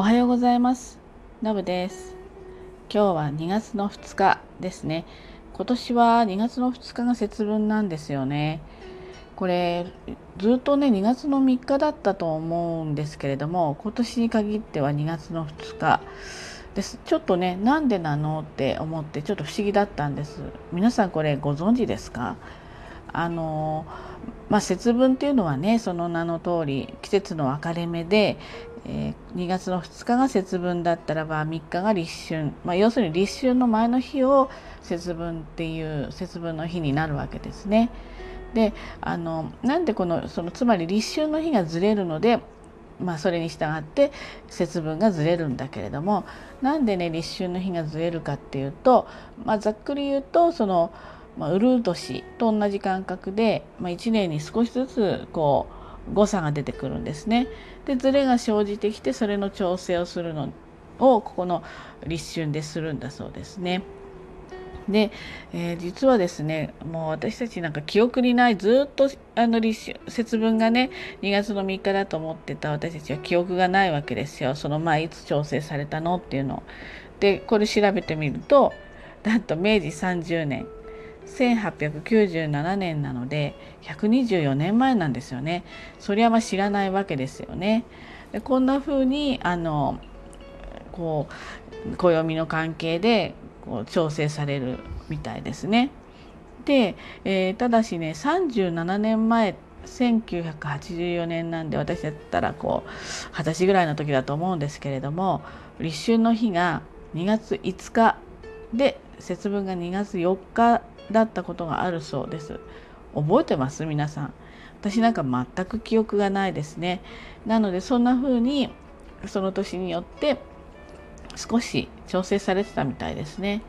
おはようございます。のぶです。今日は2月の2日ですね。今年は2月の2日が節分なんですよね。これずっとね2月の3日だったと思うんですけれども今年に限っては2月の2日です。ちょっとねなんでなのって思ってちょっと不思議だったんです。皆さんこれご存知ですか？あのまあ、節分っていうのはねその名の通り季節の分かれ目で、えー、2月の2日が節分だったらば3日が立春、まあ、要するに立春の前の日を節分っていう節分の日になるわけですね。であのなんでこのそのつまり立春の日がずれるのでまあ、それに従って節分がずれるんだけれどもなんでね立春の日がずれるかっていうと、まあ、ざっくり言うとそのまあ、ウルー年と同じ感覚で、まあ、1年に少しずつこう誤差が出てくるんですね。でズレが生じてきてそれの調整をするのをここの立春でするんだそうですね。で、えー、実はですねもう私たちなんか記憶にないずっとあの立春節分がね2月の3日だと思ってた私たちは記憶がないわけですよその前いつ調整されたのっていうのを。でこれ調べてみるとなんと明治30年1897年なので124年前なんですよね。そりゃまあ知らないわけですよね。でこんな風にあのこう暦の関係でこう調整されるみたいですね。で、えー、ただしね37年前1984年なんで私だったらこう二十歳ぐらいの時だと思うんですけれども立春の日が2月5日で節分が2月4日だったことがあるそうです。覚えてます？皆さん。私なんか全く記憶がないですね。なのでそんな風にその年によって少し調整されてたみたいですね。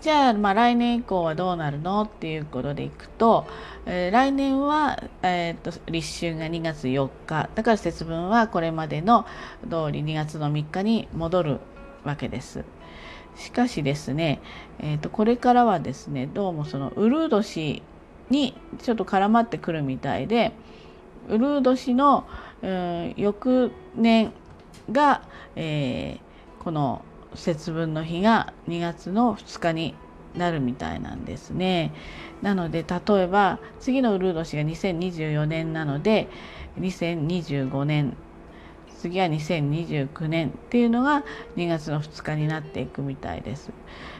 じゃあ、まあ、来年以降はどうなるの？っていうことでいくと、えー、来年は、えーと、と立春が2月4日。だから節分はこれまでの通り2月の3日に戻るわけです。しかしですね、えー、とこれからはですねどうもそのウルー年にちょっと絡まってくるみたいでウルー年の、うん、翌年が、えー、この節分の日が2月の2日になるみたいなんですね。なので例えば次のウルー年が2024年なので2025年次は2029年っていうのが2月の2日になっていくみたいです。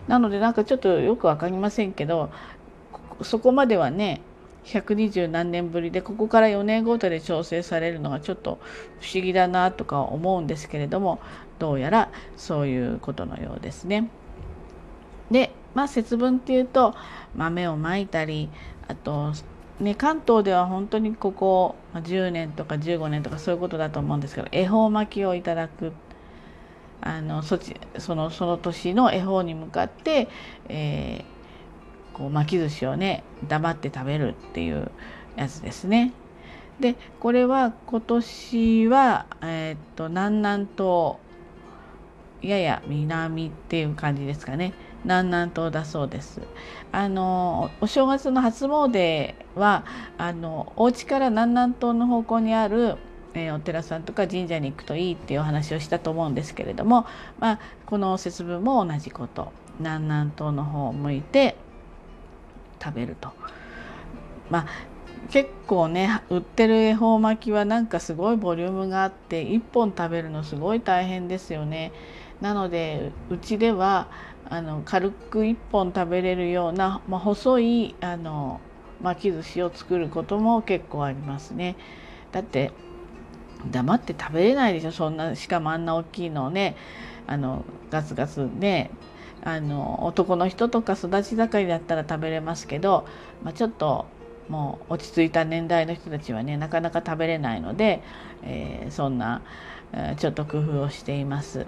なのでなんかちょっとよく分かりませんけどそこまではね120何年ぶりでここから4年ごとで調整されるのがちょっと不思議だなとか思うんですけれどもどうやらそういうことのようですね。でまあ節分っていうと豆をまいたりあとね、関東では本当にここ10年とか15年とかそういうことだと思うんですけど恵方巻きをいただくあのそちそのその年の恵方に向かって、えー、こう巻き寿司をね黙って食べるっていうやつですね。でこれは今年は、えー、っと南南東やや南っていう感じですかね。南南東だそうです。あのお正月の初詣はあのお家から南南東の方向にあるえー、お寺さんとか神社に行くといいっていうお話をしたと思うんですけれども、まあ、この節分も同じこと南南東の方を向いて食べると。まあ結構ね売ってる恵方巻きはなんかすごいボリュームがあって1本食べるのすごい大変ですよね。なのでうちではあの軽く1本食べれるような、まあ、細いあの巻き寿司を作ることも結構ありますね。だって黙って食べれないでしょそんなしかもあんな大きいのをねあのガツガツねあの男の人とか育ち盛りだったら食べれますけど、まあ、ちょっともう落ち着いた年代の人たちはねなかなか食べれないので、えー、そんなちょっと工夫をしています。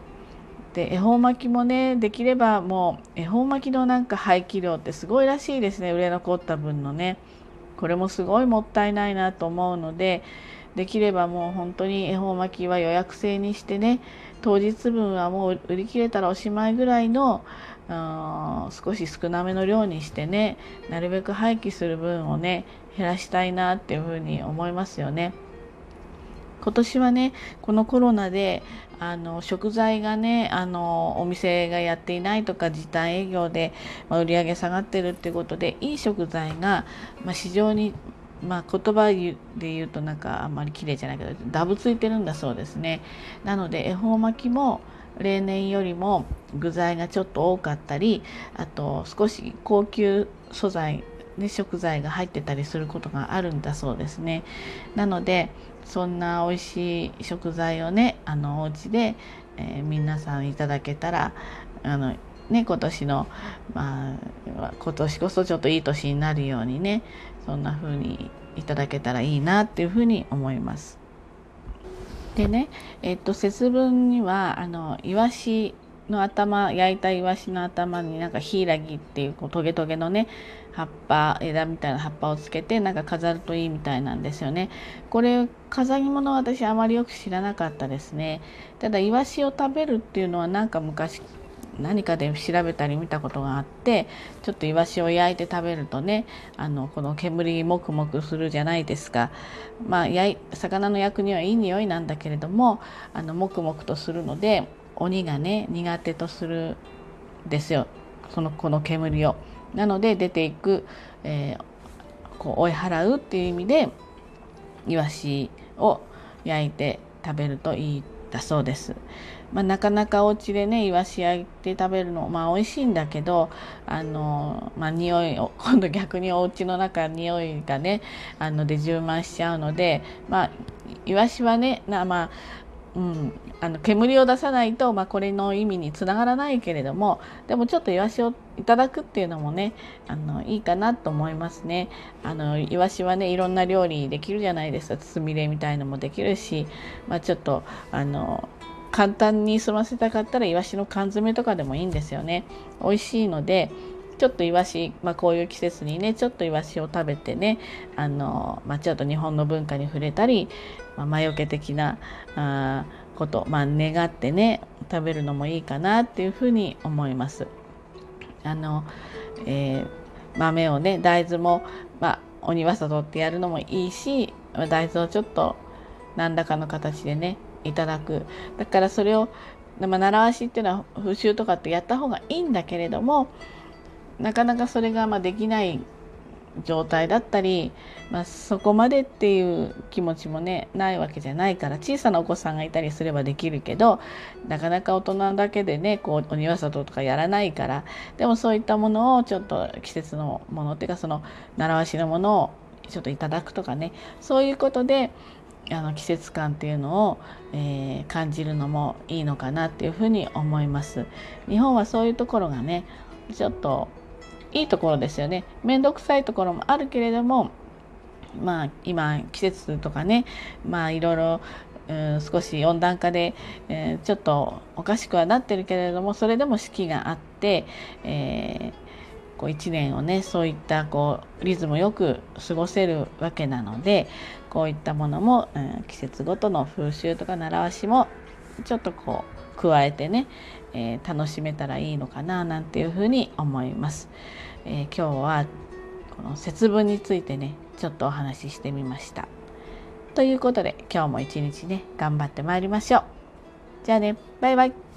で恵方巻きもねできればもう恵方巻きのなんか廃棄量ってすごいらしいですね売れ残った分のねこれもすごいもったいないなと思うのでできればもう本当に恵方巻きは予約制にしてね当日分はもう売り切れたらおしまいぐらいの少し少なめの量にしてねなるべく廃棄する分をね減らしたいなっていうふうに思いますよね。今年はねこのコロナであの食材がねあのお店がやっていないとか時短営業で、まあ、売り上げ下がってるっていうことでいい食材が、まあ、市場にまあ、言葉で言うとなんかあんまり綺麗じゃないけどダブついてるんだそうですねなので恵方巻きも例年よりも具材がちょっと多かったりあと少し高級素材ね、食材が入ってたりすることがあるんだそうですね。なのでそんな美味しい食材をねあのお家で、えー、皆さんいただけたらあのね今年のまあ今年こそちょっといい年になるようにねそんな風にいただけたらいいなっていう風に思います。でね、えっと節分にはあのイワシの頭焼いたイワシの頭になんかヒイラギっていうこうトゲトゲのね葉っぱ枝みたいな葉っぱをつけてなんか飾るといいみたいなんですよね。これ飾り物私あまりよく知らなかったですね。ただイワシを食べるっていうのはなんか昔何かで調べたり見たことがあってちょっとイワシを焼いて食べるとねあのこの煙もくもくするじゃないですか。まあ魚の焼くにはいい匂いなんだけれどもあのもくもくとするので鬼がね苦手とするですよそのこの煙を。なので出ていく、えー、こう追い払うっていう意味でイワシを焼いて食べるといいだそうです。まあ、なかなかお家でねイワシ焼いて食べるのまあ美味しいんだけどあのまあ匂いを 今度逆にお家の中匂いがねあので充満しちゃうのでまあイワシはねなまあうん、あの煙を出さないと、まあ、これの意味につながらないけれどもでもちょっとイワシをいただくっていうのもねあのいいかなと思いますね。あのイワシはねいろんな料理できるじゃないですかつみれみたいのもできるし、まあ、ちょっとあの簡単に済ませたかったらイワシの缶詰とかでもいいんですよね。美味しいのでちょっとイワシ、まあ、こういう季節にねちょっとイワシを食べてねあの、まあ、ちょっと日本の文化に触れたり、まあ、魔除け的なあこと、まあ、願ってね食べるのもいいかなっていうふうに思います。あのえー、豆をね大豆も、まあ、鬼わさとってやるのもいいし大豆をちょっと何らかの形でねいただくだからそれを、まあ、習わしっていうのは風習とかってやった方がいいんだけれどもなかなかそれがまできない状態だったり、まあ、そこまでっていう気持ちもねないわけじゃないから小さなお子さんがいたりすればできるけどなかなか大人だけでねこうお庭里とかやらないからでもそういったものをちょっと季節のものっていうかその習わしのものをちょっといただくとかねそういうことであの季節感っていうのを、えー、感じるのもいいのかなっていうふうに思います。日本はそういうところがねちょっといいところですよね。面倒くさいところもあるけれどもまあ今季節とかねまあいろいろうん少し温暖化で、えー、ちょっとおかしくはなってるけれどもそれでも四季があって、えー、こう1年をねそういったこうリズムよく過ごせるわけなのでこういったものも、うん、季節ごとの風習とか習わしもちょっとこう加えてね、えー、楽しめたらいいのかななんていうふうに思います。えー、今日はこの節分についてねちょっとお話ししてみました。ということで今日も一日ね頑張ってまいりましょう。じゃあねバイバイ。